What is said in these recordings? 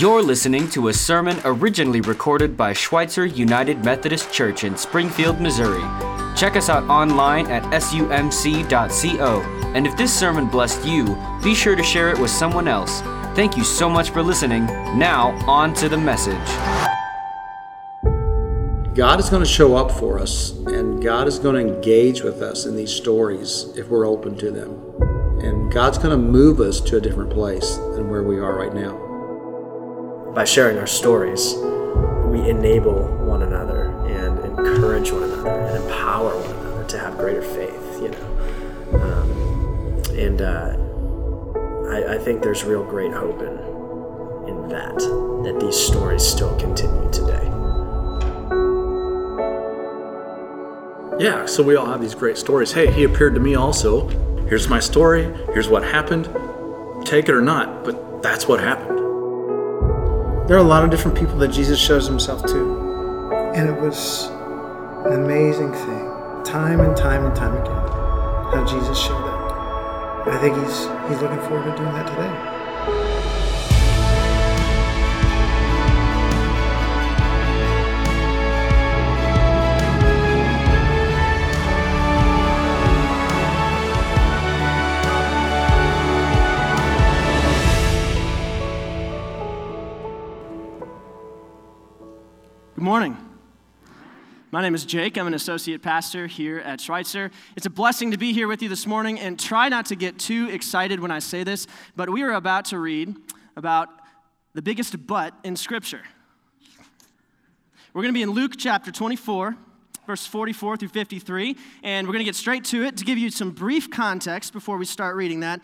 You're listening to a sermon originally recorded by Schweitzer United Methodist Church in Springfield, Missouri. Check us out online at sumc.co. And if this sermon blessed you, be sure to share it with someone else. Thank you so much for listening. Now, on to the message. God is going to show up for us, and God is going to engage with us in these stories if we're open to them. And God's going to move us to a different place than where we are right now by sharing our stories, we enable one another and encourage one another and empower one another to have greater faith, you know. Um, and uh, I, I, think there's real great hope in, in that, that these stories still continue today. Yeah, so we all have these great stories. Hey, he appeared to me also. Here's my story. Here's what happened. Take it or not, but that's what happened. There are a lot of different people that Jesus shows himself to. And it was an amazing thing, time and time and time again, how Jesus showed up. I think he's, he's looking forward to doing that today. Name is Jake. I'm an associate pastor here at Schweitzer. It's a blessing to be here with you this morning, and try not to get too excited when I say this, but we are about to read about the biggest but in Scripture. We're going to be in Luke chapter 24, verse 44 through 53, and we're going to get straight to it to give you some brief context before we start reading that.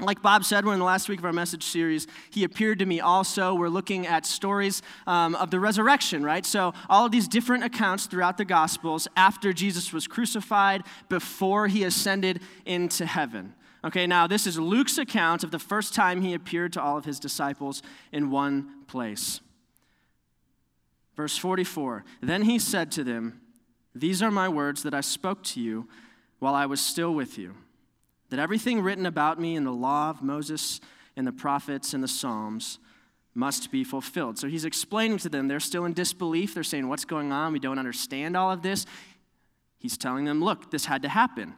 Like Bob said, we're in the last week of our message series. He appeared to me also. We're looking at stories um, of the resurrection, right? So, all of these different accounts throughout the Gospels after Jesus was crucified, before he ascended into heaven. Okay, now this is Luke's account of the first time he appeared to all of his disciples in one place. Verse 44 Then he said to them, These are my words that I spoke to you while I was still with you that everything written about me in the law of Moses and the prophets and the Psalms must be fulfilled. So he's explaining to them, they're still in disbelief. They're saying, What's going on? We don't understand all of this. He's telling them, Look, this had to happen.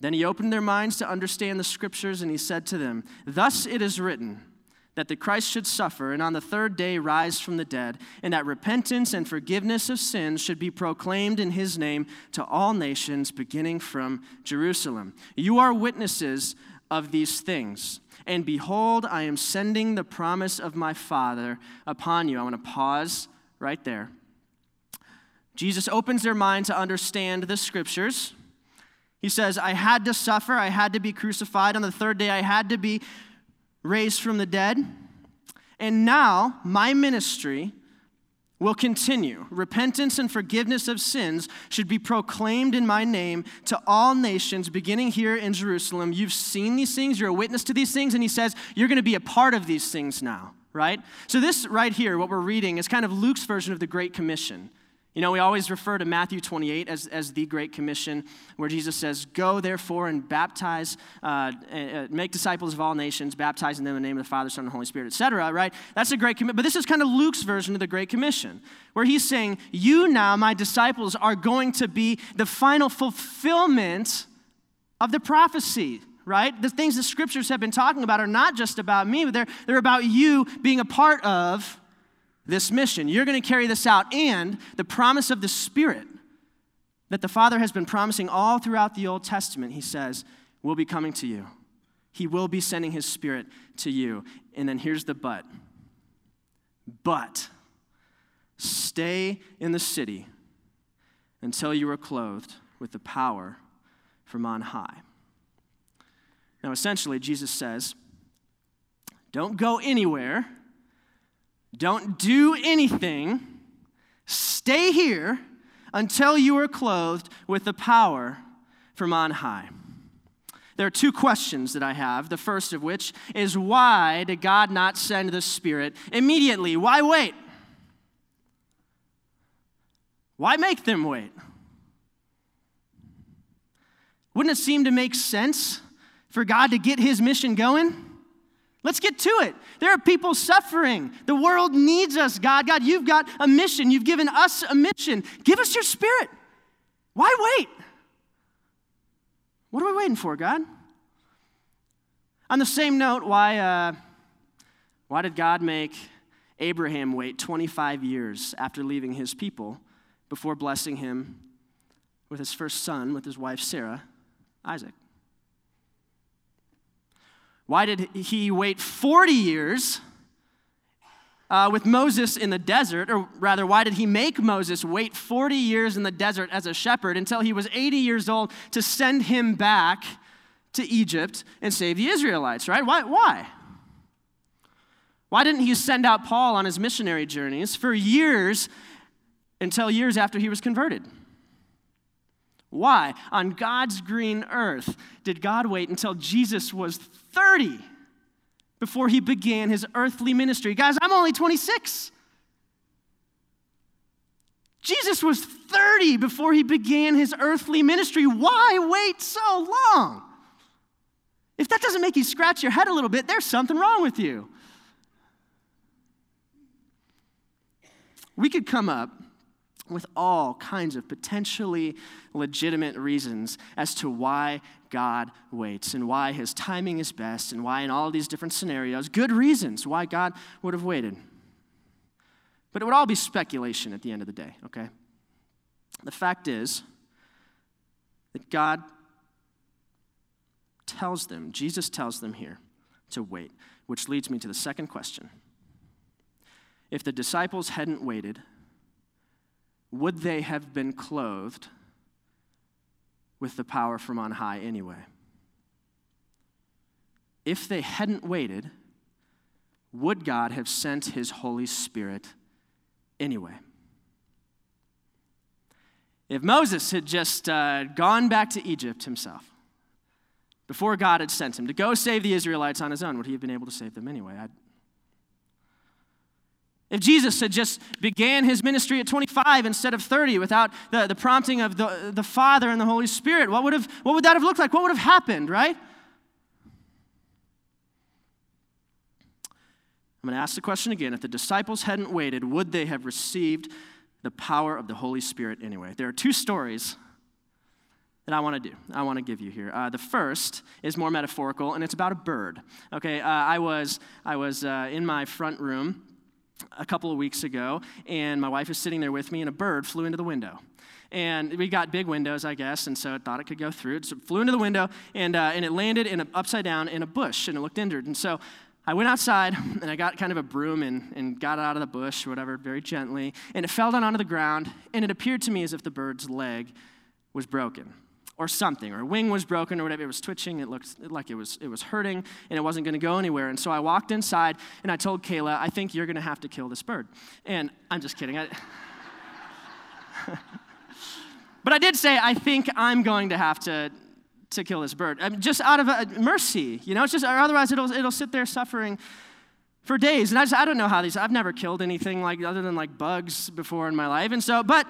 Then he opened their minds to understand the scriptures and he said to them, Thus it is written that the Christ should suffer and on the third day rise from the dead, and that repentance and forgiveness of sins should be proclaimed in his name to all nations, beginning from Jerusalem. You are witnesses of these things. And behold, I am sending the promise of my Father upon you. I want to pause right there. Jesus opens their mind to understand the scriptures. He says, I had to suffer, I had to be crucified. On the third day, I had to be raised from the dead. And now my ministry will continue. Repentance and forgiveness of sins should be proclaimed in my name to all nations, beginning here in Jerusalem. You've seen these things, you're a witness to these things, and he says, You're going to be a part of these things now, right? So, this right here, what we're reading, is kind of Luke's version of the Great Commission. You know, we always refer to Matthew 28 as, as the Great Commission, where Jesus says, Go therefore and baptize, uh, uh, make disciples of all nations, baptizing them in the name of the Father, Son, and Holy Spirit, etc. Right? That's a great commission. But this is kind of Luke's version of the Great Commission, where he's saying, You now, my disciples, are going to be the final fulfillment of the prophecy right? The things the scriptures have been talking about are not just about me, but they're, they're about you being a part of this mission. You're going to carry this out. And the promise of the Spirit that the Father has been promising all throughout the Old Testament, he says, will be coming to you. He will be sending his Spirit to you. And then here's the but. But stay in the city until you are clothed with the power from on high. Now, essentially, Jesus says, don't go anywhere don't do anything. Stay here until you are clothed with the power from on high. There are two questions that I have. The first of which is why did God not send the Spirit immediately? Why wait? Why make them wait? Wouldn't it seem to make sense for God to get his mission going? Let's get to it. There are people suffering. The world needs us, God. God, you've got a mission. You've given us a mission. Give us your spirit. Why wait? What are we waiting for, God? On the same note, why, uh, why did God make Abraham wait 25 years after leaving his people before blessing him with his first son, with his wife Sarah, Isaac? Why did he wait 40 years uh, with Moses in the desert? Or rather, why did he make Moses wait 40 years in the desert as a shepherd until he was 80 years old to send him back to Egypt and save the Israelites, right? Why? Why? Why didn't he send out Paul on his missionary journeys for years until years after he was converted? Why, on God's green earth, did God wait until Jesus was 30 before he began his earthly ministry? Guys, I'm only 26. Jesus was 30 before he began his earthly ministry. Why wait so long? If that doesn't make you scratch your head a little bit, there's something wrong with you. We could come up with all kinds of potentially legitimate reasons as to why God waits and why his timing is best and why, in all these different scenarios, good reasons why God would have waited. But it would all be speculation at the end of the day, okay? The fact is that God tells them, Jesus tells them here to wait, which leads me to the second question. If the disciples hadn't waited, would they have been clothed with the power from on high anyway? If they hadn't waited, would God have sent his Holy Spirit anyway? If Moses had just uh, gone back to Egypt himself, before God had sent him to go save the Israelites on his own, would he have been able to save them anyway? I'd, if Jesus had just began his ministry at 25 instead of 30 without the, the prompting of the, the Father and the Holy Spirit, what would, have, what would that have looked like? What would have happened, right? I'm going to ask the question again. If the disciples hadn't waited, would they have received the power of the Holy Spirit anyway? There are two stories that I want to do. I want to give you here. Uh, the first is more metaphorical, and it's about a bird. Okay, uh, I was I was uh, in my front room a couple of weeks ago, and my wife was sitting there with me, and a bird flew into the window. And we got big windows, I guess, and so it thought it could go through. So it flew into the window, and, uh, and it landed in a, upside down in a bush, and it looked injured. And so I went outside, and I got kind of a broom and, and got it out of the bush, whatever, very gently, and it fell down onto the ground, and it appeared to me as if the bird's leg was broken or something, or a wing was broken or whatever. It was twitching. It looked like it was, it was hurting and it wasn't going to go anywhere. And so I walked inside and I told Kayla, I think you're going to have to kill this bird. And I'm just kidding. I, but I did say, I think I'm going to have to, to kill this bird. I mean, just out of a, mercy, you know, it's just, otherwise it'll, it'll sit there suffering for days. And I just, I don't know how these, I've never killed anything like, other than like bugs before in my life. And so, but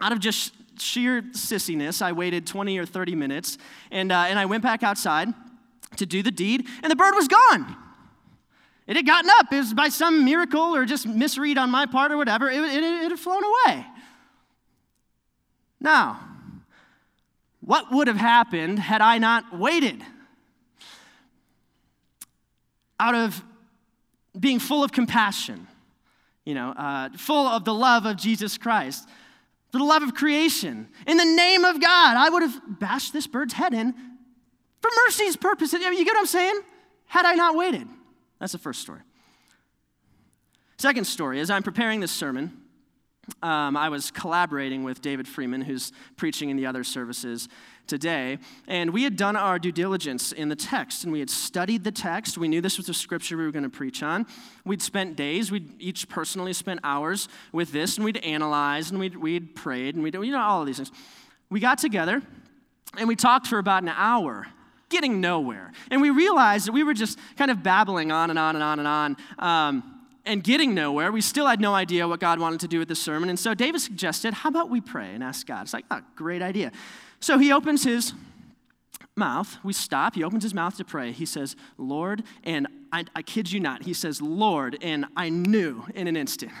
out of just sheer sissiness, I waited 20 or 30 minutes, and, uh, and I went back outside to do the deed, and the bird was gone. It had gotten up. It was by some miracle or just misread on my part or whatever. It, it, it had flown away. Now, what would have happened had I not waited? Out of being full of compassion, you know, uh, full of the love of Jesus Christ, for the love of creation. In the name of God, I would have bashed this bird's head in for mercy's purpose. You get what I'm saying? Had I not waited. That's the first story. Second story, as I'm preparing this sermon, um, I was collaborating with David Freeman, who's preaching in the other services today. And we had done our due diligence in the text, and we had studied the text. We knew this was the scripture we were going to preach on. We'd spent days, we'd each personally spent hours with this, and we'd analyzed, and we'd, we'd prayed, and we'd, you know, all of these things. We got together, and we talked for about an hour getting nowhere. And we realized that we were just kind of babbling on and on and on and on um, and getting nowhere. We still had no idea what God wanted to do with the sermon. And so David suggested, how about we pray and ask God? It's like, oh, great idea. So he opens his mouth. We stop. He opens his mouth to pray. He says, Lord, and I, I kid you not, he says, Lord, and I knew in an instant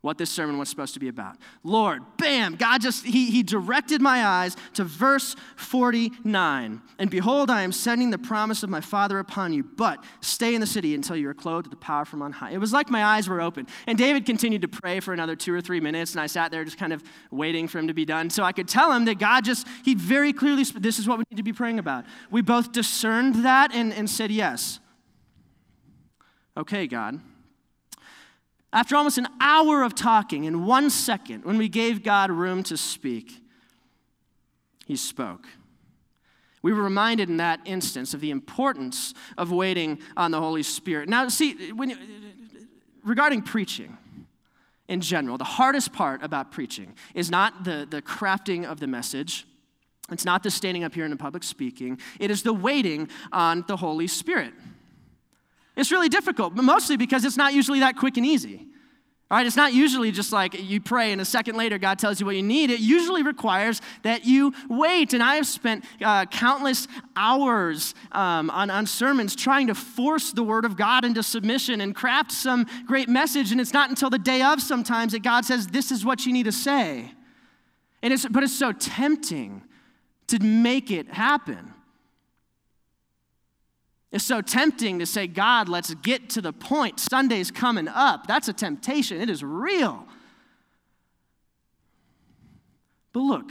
what this sermon was supposed to be about. Lord, bam, God just, he, he directed my eyes to verse 49. And behold, I am sending the promise of my Father upon you, but stay in the city until you are clothed with the power from on high. It was like my eyes were open. And David continued to pray for another two or three minutes, and I sat there just kind of waiting for him to be done. So I could tell him that God just, he very clearly, this is what we need to be praying about. We both discerned that and, and said yes. Okay, God. After almost an hour of talking, in one second, when we gave God room to speak, He spoke. We were reminded in that instance of the importance of waiting on the Holy Spirit. Now, see, when, regarding preaching in general, the hardest part about preaching is not the, the crafting of the message. It's not the standing up here in the public speaking. It is the waiting on the Holy Spirit. It's really difficult, but mostly because it's not usually that quick and easy. All right, it's not usually just like you pray and a second later God tells you what you need. It usually requires that you wait. And I have spent uh, countless hours um, on, on sermons trying to force the Word of God into submission and craft some great message. And it's not until the day of sometimes that God says, This is what you need to say. And it's, but it's so tempting to make it happen. It's so tempting to say, God, let's get to the point. Sunday's coming up. That's a temptation. It is real. But look,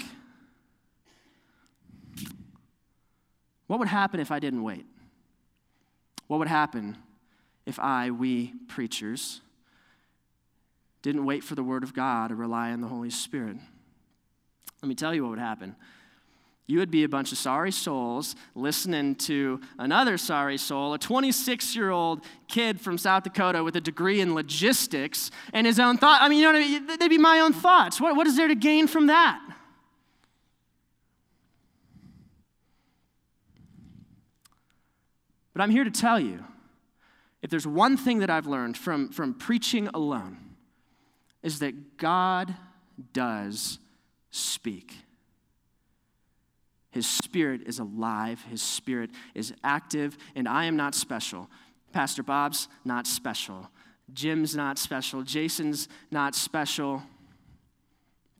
what would happen if I didn't wait? What would happen if I, we preachers, didn't wait for the Word of God or rely on the Holy Spirit? Let me tell you what would happen you would be a bunch of sorry souls listening to another sorry soul, a 26 year old kid from South Dakota with a degree in logistics and his own thought. I mean, you know what I mean? They'd be my own thoughts. What, what is there to gain from that? But I'm here to tell you if there's one thing that I've learned from, from preaching alone, is that God does speak. His spirit is alive, His spirit is active, and I am not special. Pastor Bob's not special. Jim's not special. Jason's not special.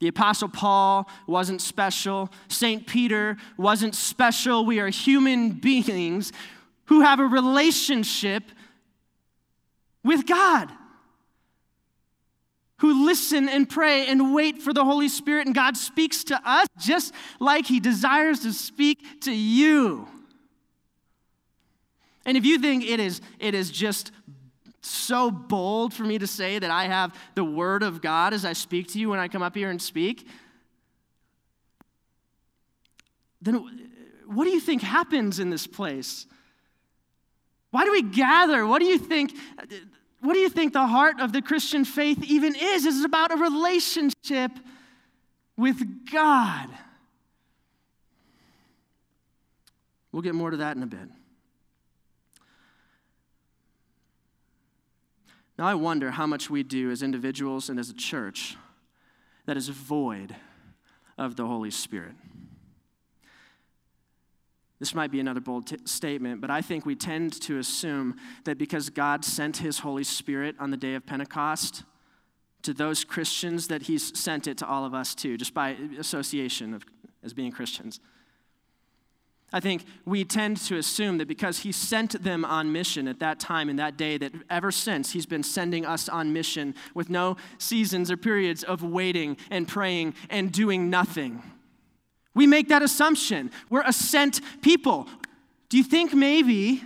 The Apostle Paul wasn't special. St. Peter wasn't special. We are human beings who have a relationship with God who listen and pray and wait for the Holy Spirit, and God speaks to us just like He desires to speak to you. And if you think it is, it is just so bold for me to say that I have the Word of God as I speak to you when I come up here and speak, then what do you think happens in this place? Why do we gather? What do you think? What do you think the heart of the Christian faith even is? It's about a relationship with God. We'll get more to that in a bit. Now, I wonder how much we do as individuals and as a church that is void of the Holy Spirit. This might be another bold t- statement, but I think we tend to assume that because God sent his Holy Spirit on the day of Pentecost to those Christians, that he's sent it to all of us too, just by association of, as being Christians. I think we tend to assume that because he sent them on mission at that time and that day, that ever since he's been sending us on mission with no seasons or periods of waiting and praying and doing nothing. We make that assumption. We're a sent people. Do you think maybe,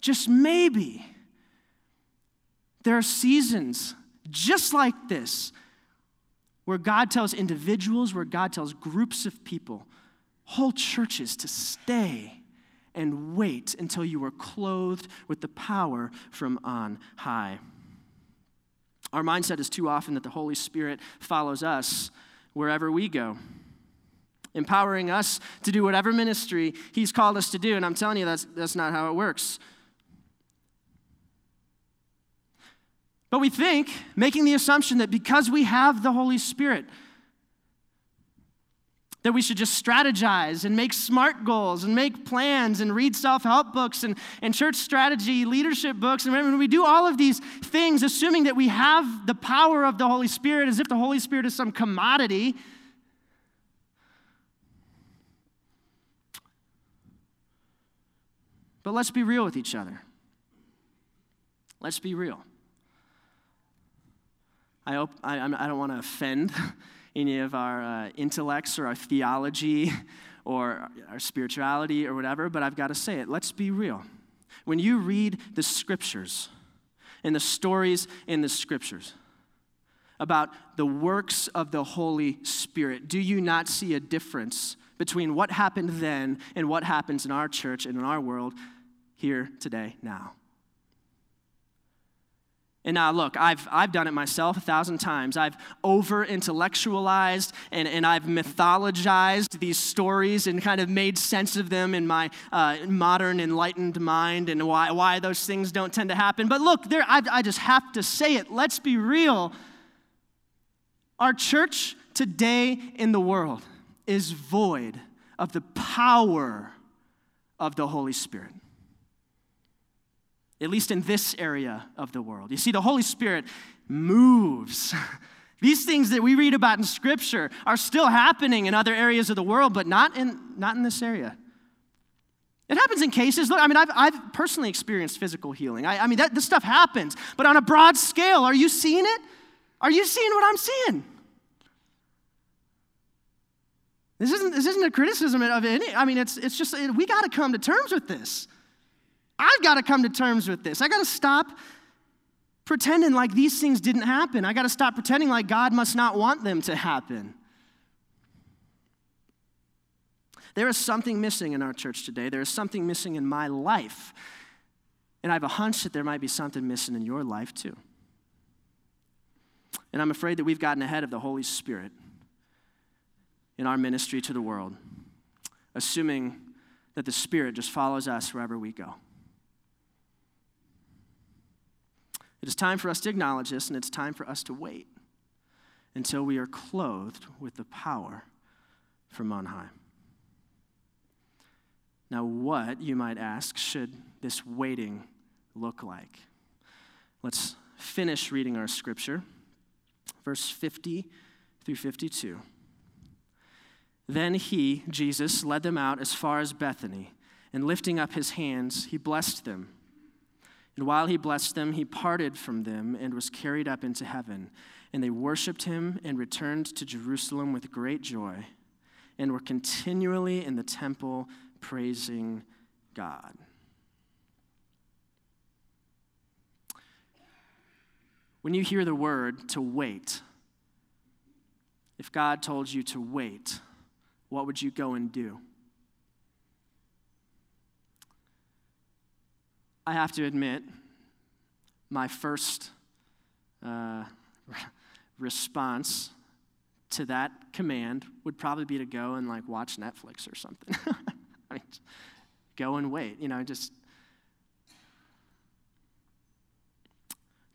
just maybe, there are seasons just like this where God tells individuals, where God tells groups of people, whole churches to stay and wait until you are clothed with the power from on high. Our mindset is too often that the Holy Spirit follows us wherever we go empowering us to do whatever ministry He's called us to do. And I'm telling you, that's, that's not how it works. But we think, making the assumption that because we have the Holy Spirit, that we should just strategize and make smart goals and make plans and read self help books and, and church strategy leadership books. And when we do all of these things, assuming that we have the power of the Holy Spirit as if the Holy Spirit is some commodity, but let's be real with each other. Let's be real. I hope I, I don't want to offend any of our uh, intellects or our theology or our spirituality or whatever, but I've got to say it. Let's be real. When you read the scriptures and the stories in the scriptures about the works of the Holy Spirit, do you not see a difference between what happened then and what happens in our church and in our world here today now? And now, look, I've, I've done it myself a thousand times. I've over intellectualized and, and I've mythologized these stories and kind of made sense of them in my uh, modern enlightened mind and why, why those things don't tend to happen. But look, there, I, I just have to say it. Let's be real. Our church today in the world is void of the power of the Holy Spirit at least in this area of the world. You see, the Holy Spirit moves. These things that we read about in Scripture are still happening in other areas of the world, but not in, not in this area. It happens in cases. Look, I mean, I've, I've personally experienced physical healing. I, I mean, that, this stuff happens, but on a broad scale, are you seeing it? Are you seeing what I'm seeing? This isn't, this isn't a criticism of any, I mean, it's, it's just, we got to come to terms with this. I've got to come to terms with this. I got to stop pretending like these things didn't happen. I got to stop pretending like God must not want them to happen. There is something missing in our church today. There is something missing in my life. And I have a hunch that there might be something missing in your life too. And I'm afraid that we've gotten ahead of the Holy Spirit in our ministry to the world, assuming that the Spirit just follows us wherever we go. It is time for us to acknowledge this, and it's time for us to wait until we are clothed with the power from on high. Now, what, you might ask, should this waiting look like? Let's finish reading our scripture, verse 50 through 52. Then he, Jesus, led them out as far as Bethany, and lifting up his hands, he blessed them. And while he blessed them, he parted from them and was carried up into heaven. And they worshiped him and returned to Jerusalem with great joy and were continually in the temple praising God. When you hear the word to wait, if God told you to wait, what would you go and do? I have to admit, my first uh, response to that command would probably be to go and like watch Netflix or something. I mean, go and wait, you know, just.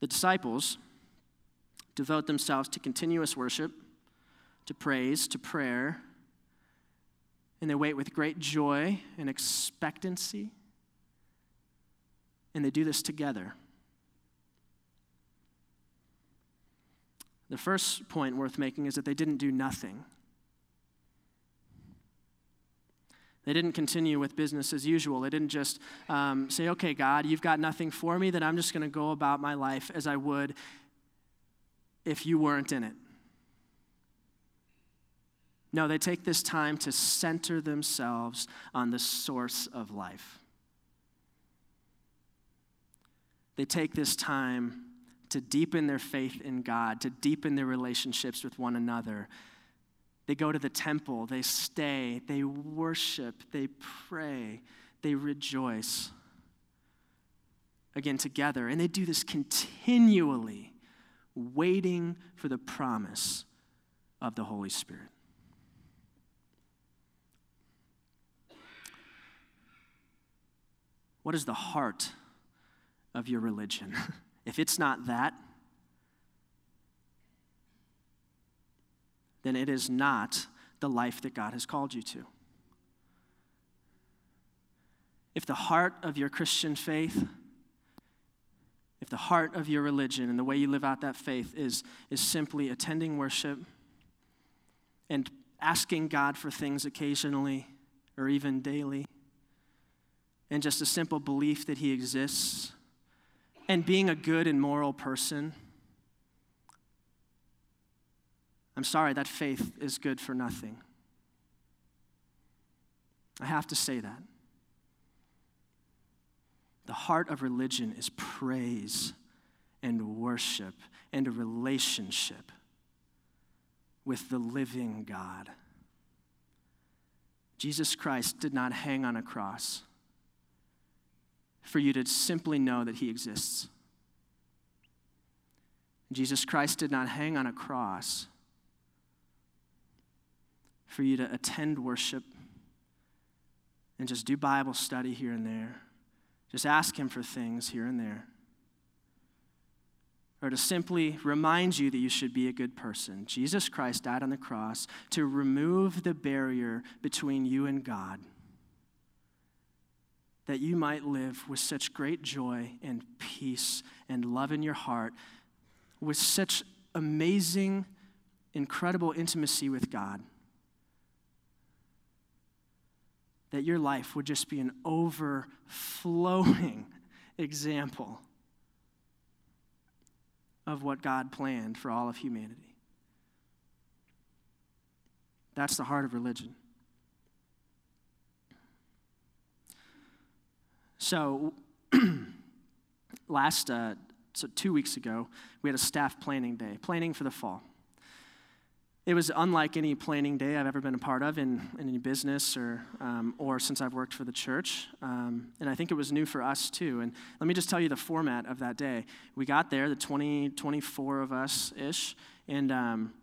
The disciples devote themselves to continuous worship, to praise, to prayer, and they wait with great joy and expectancy and they do this together. The first point worth making is that they didn't do nothing. They didn't continue with business as usual. They didn't just um, say, okay, God, you've got nothing for me, then I'm just going to go about my life as I would if you weren't in it. No, they take this time to center themselves on the source of life. They take this time to deepen their faith in God, to deepen their relationships with one another. They go to the temple, they stay, they worship, they pray, they rejoice. Again, together. And they do this continually, waiting for the promise of the Holy Spirit. What is the heart of your religion. if it's not that, then it is not the life that God has called you to. If the heart of your Christian faith, if the heart of your religion and the way you live out that faith is, is simply attending worship and asking God for things occasionally or even daily, and just a simple belief that He exists, and being a good and moral person, I'm sorry, that faith is good for nothing. I have to say that. The heart of religion is praise and worship and a relationship with the living God. Jesus Christ did not hang on a cross for you to simply know that he exists. Jesus Christ did not hang on a cross for you to attend worship and just do Bible study here and there. Just ask Him for things here and there. Or to simply remind you that you should be a good person. Jesus Christ died on the cross to remove the barrier between you and God, that you might live with such great joy and peace and love in your heart, with such amazing, incredible intimacy with God that your life would just be an overflowing example of what God planned for all of humanity. That's the heart of religion. So, last, uh, so two weeks ago, we had a staff planning day, planning for the fall. It was unlike any planning day I've ever been a part of in, in any business or, um, or since I've worked for the church. Um, and I think it was new for us too. And let me just tell you the format of that day. We got there, the 20, 24 of us ish, and um,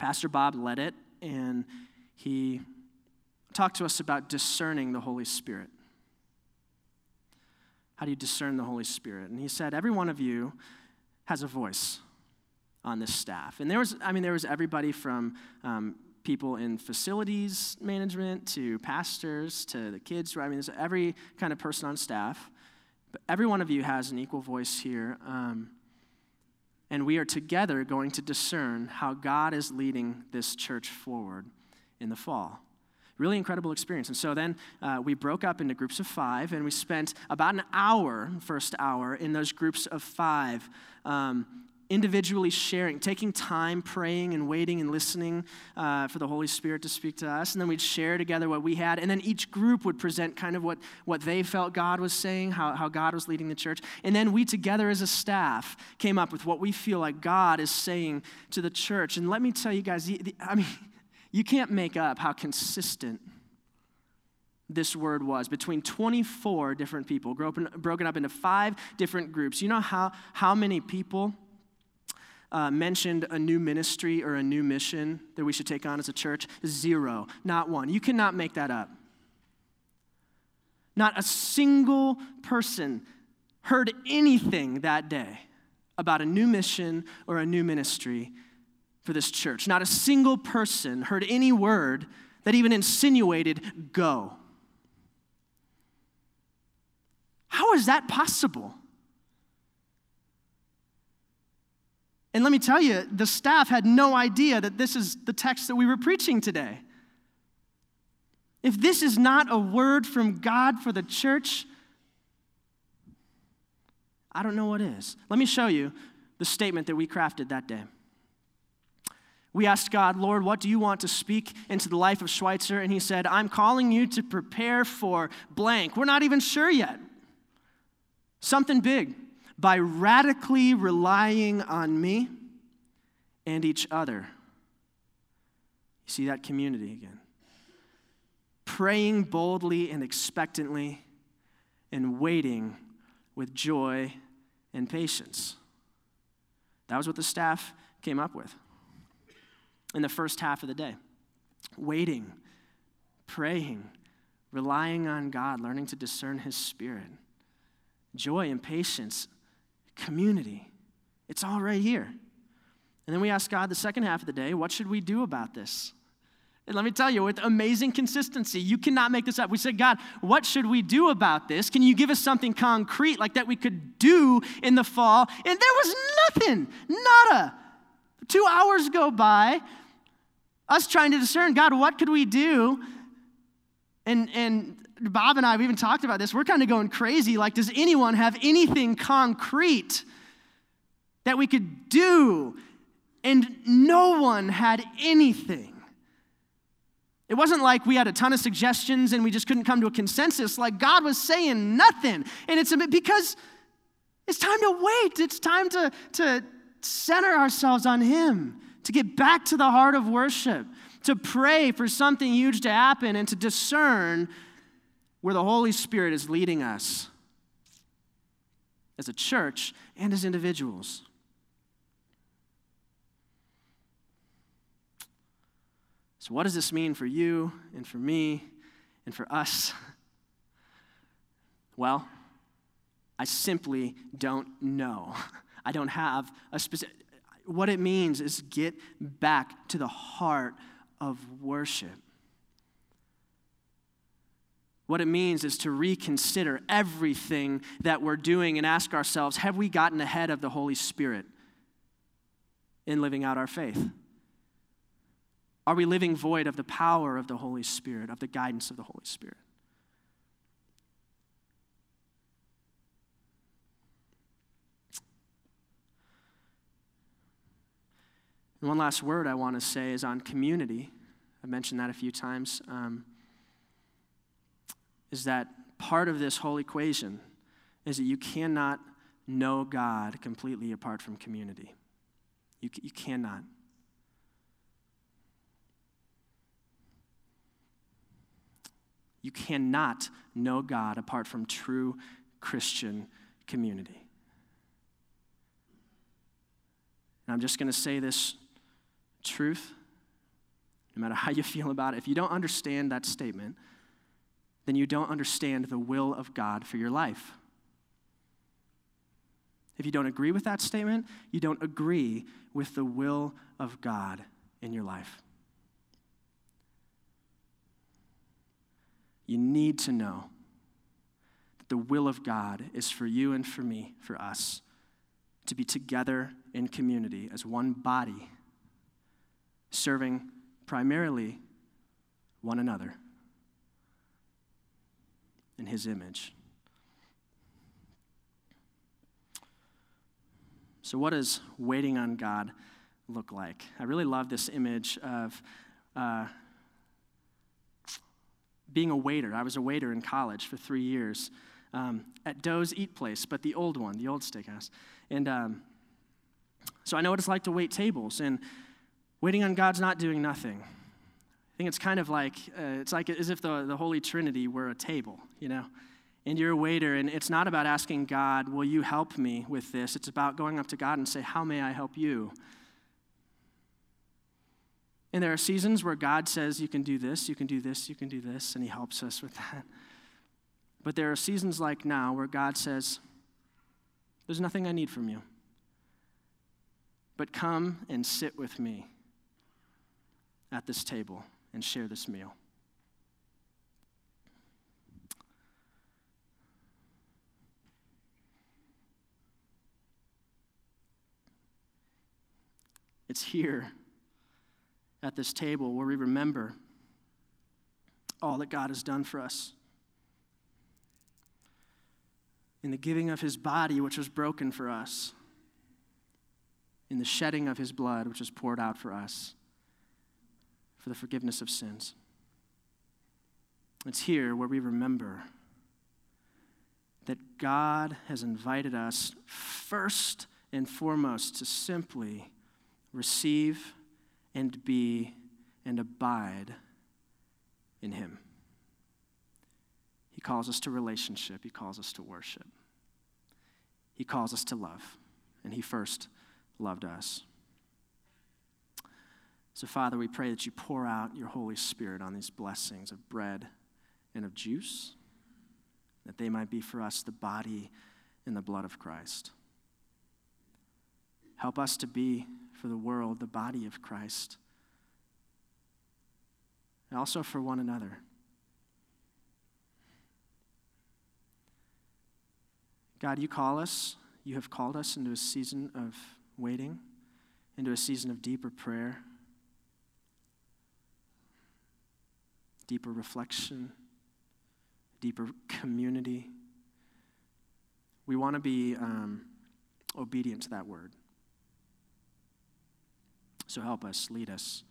Pastor Bob led it, and he talked to us about discerning the Holy Spirit. How do you discern the Holy Spirit? And he said, Every one of you has a voice on this staff. And there was, I mean, there was everybody from um, people in facilities management to pastors to the kids. I mean, there's every kind of person on staff. But every one of you has an equal voice here. Um, and we are together going to discern how God is leading this church forward in the fall. Really incredible experience. And so then uh, we broke up into groups of five, and we spent about an hour, first hour, in those groups of five, um, individually sharing, taking time, praying and waiting and listening uh, for the Holy Spirit to speak to us. And then we'd share together what we had. And then each group would present kind of what, what they felt God was saying, how, how God was leading the church. And then we together as a staff came up with what we feel like God is saying to the church. And let me tell you guys, I mean, you can't make up how consistent this word was between 24 different people broken, up into five different groups you know how, how many people uh, mentioned a new ministry or a new mission that we should take on as a church? Zero, not one. You cannot make that up. Not a single person heard anything that day about a new mission or a new ministry for this church. Not a single person heard any word that even insinuated go. How is that possible? And let me tell you, the staff had no idea that this is the text that we were preaching today. If this is not a word from God for the church, I don't know what is. Let me show you the statement that we crafted that day. We asked God, Lord, what do you want to speak into the life of Schweitzer? And he said, I'm calling you to prepare for blank. We're not even sure yet. Something big by radically relying on me and each other. You see that community again. Praying boldly and expectantly and waiting with joy and patience. That was what the staff came up with in the first half of the day. Waiting, praying, relying on God, learning to discern His Spirit. Joy and patience community. It's all right here. And then we ask God the second half of the day, what should we do about this? And let me tell you, with amazing consistency, you cannot make this up. We said, God, what should we do about this? Can you give us something concrete like that we could do in the fall? And there was nothing, nada. Two hours go by, us trying to discern, God, what could we do? And, and Bob and I have even talked about this. We're kind of going crazy. Like, does anyone have anything concrete that we could do? And no one had anything. It wasn't like we had a ton of suggestions and we just couldn't come to a consensus. Like God was saying nothing. And it's because it's time to wait. It's time to, to center ourselves on Him, to get back to the heart of worship, to pray for something huge to happen, and to discern where the Holy Spirit is leading us as a church and as individuals. So, what does this mean for you and for me and for us? Well, I simply don't know. I don't have a specific. What it means is get back to the heart of worship. What it means is to reconsider everything that we're doing and ask ourselves have we gotten ahead of the Holy Spirit in living out our faith? Are we living void of the power of the Holy Spirit, of the guidance of the Holy Spirit? And one last word I want to say is on community. I've mentioned that a few times. Um, is that part of this whole equation is that you cannot know God completely apart from community. You, you cannot. You cannot know God apart from true Christian community. And I'm just going to say this truth, no matter how you feel about it. If you don't understand that statement, then you don't understand the will of God for your life. If you don't agree with that statement, you don't agree with the will of God in your life. You need to know that the will of God is for you and for me, for us, to be together in community as one body, serving primarily one another in His image. So, what does waiting on God look like? I really love this image of uh, being a waiter. I was a waiter in college for three years um, at Doe's Eat Place, but the old one, the old steakhouse. And um, so I know what it's like to wait tables, and waiting on God's not doing nothing. I think it's kind of like uh, it's like as if the, the Holy Trinity were a table, you know. And you're a waiter, and it's not about asking God, "Will you help me with this?" It's about going up to God and say, "How may I help you?" And there are seasons where God says, You can do this, you can do this, you can do this, and He helps us with that. But there are seasons like now where God says, There's nothing I need from you. But come and sit with me at this table and share this meal. It's here at this table where we remember all that God has done for us. In the giving of his body, which was broken for us, in the shedding of his blood, which was poured out for us, for the forgiveness of sins. It's here where we remember that God has invited us first and foremost to simply receive and be and abide in Him. He calls us to relationship, He calls us to worship, He calls us to love, and He first loved us. So, Father, we pray that you pour out your Holy Spirit on these blessings of bread and of juice, that they might be for us the body and the blood of Christ. Help us to be for the world, the body of Christ. and also for one another. God, you call us, you have called us into a season of waiting, into a season of deeper prayer, deeper reflection, deeper community. We want to be um, obedient to that word. So help us, lead us,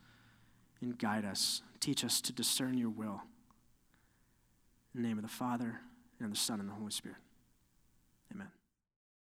and guide us. Teach us to discern your will. In the name of the Father, and the Son, and the Holy Spirit. Amen.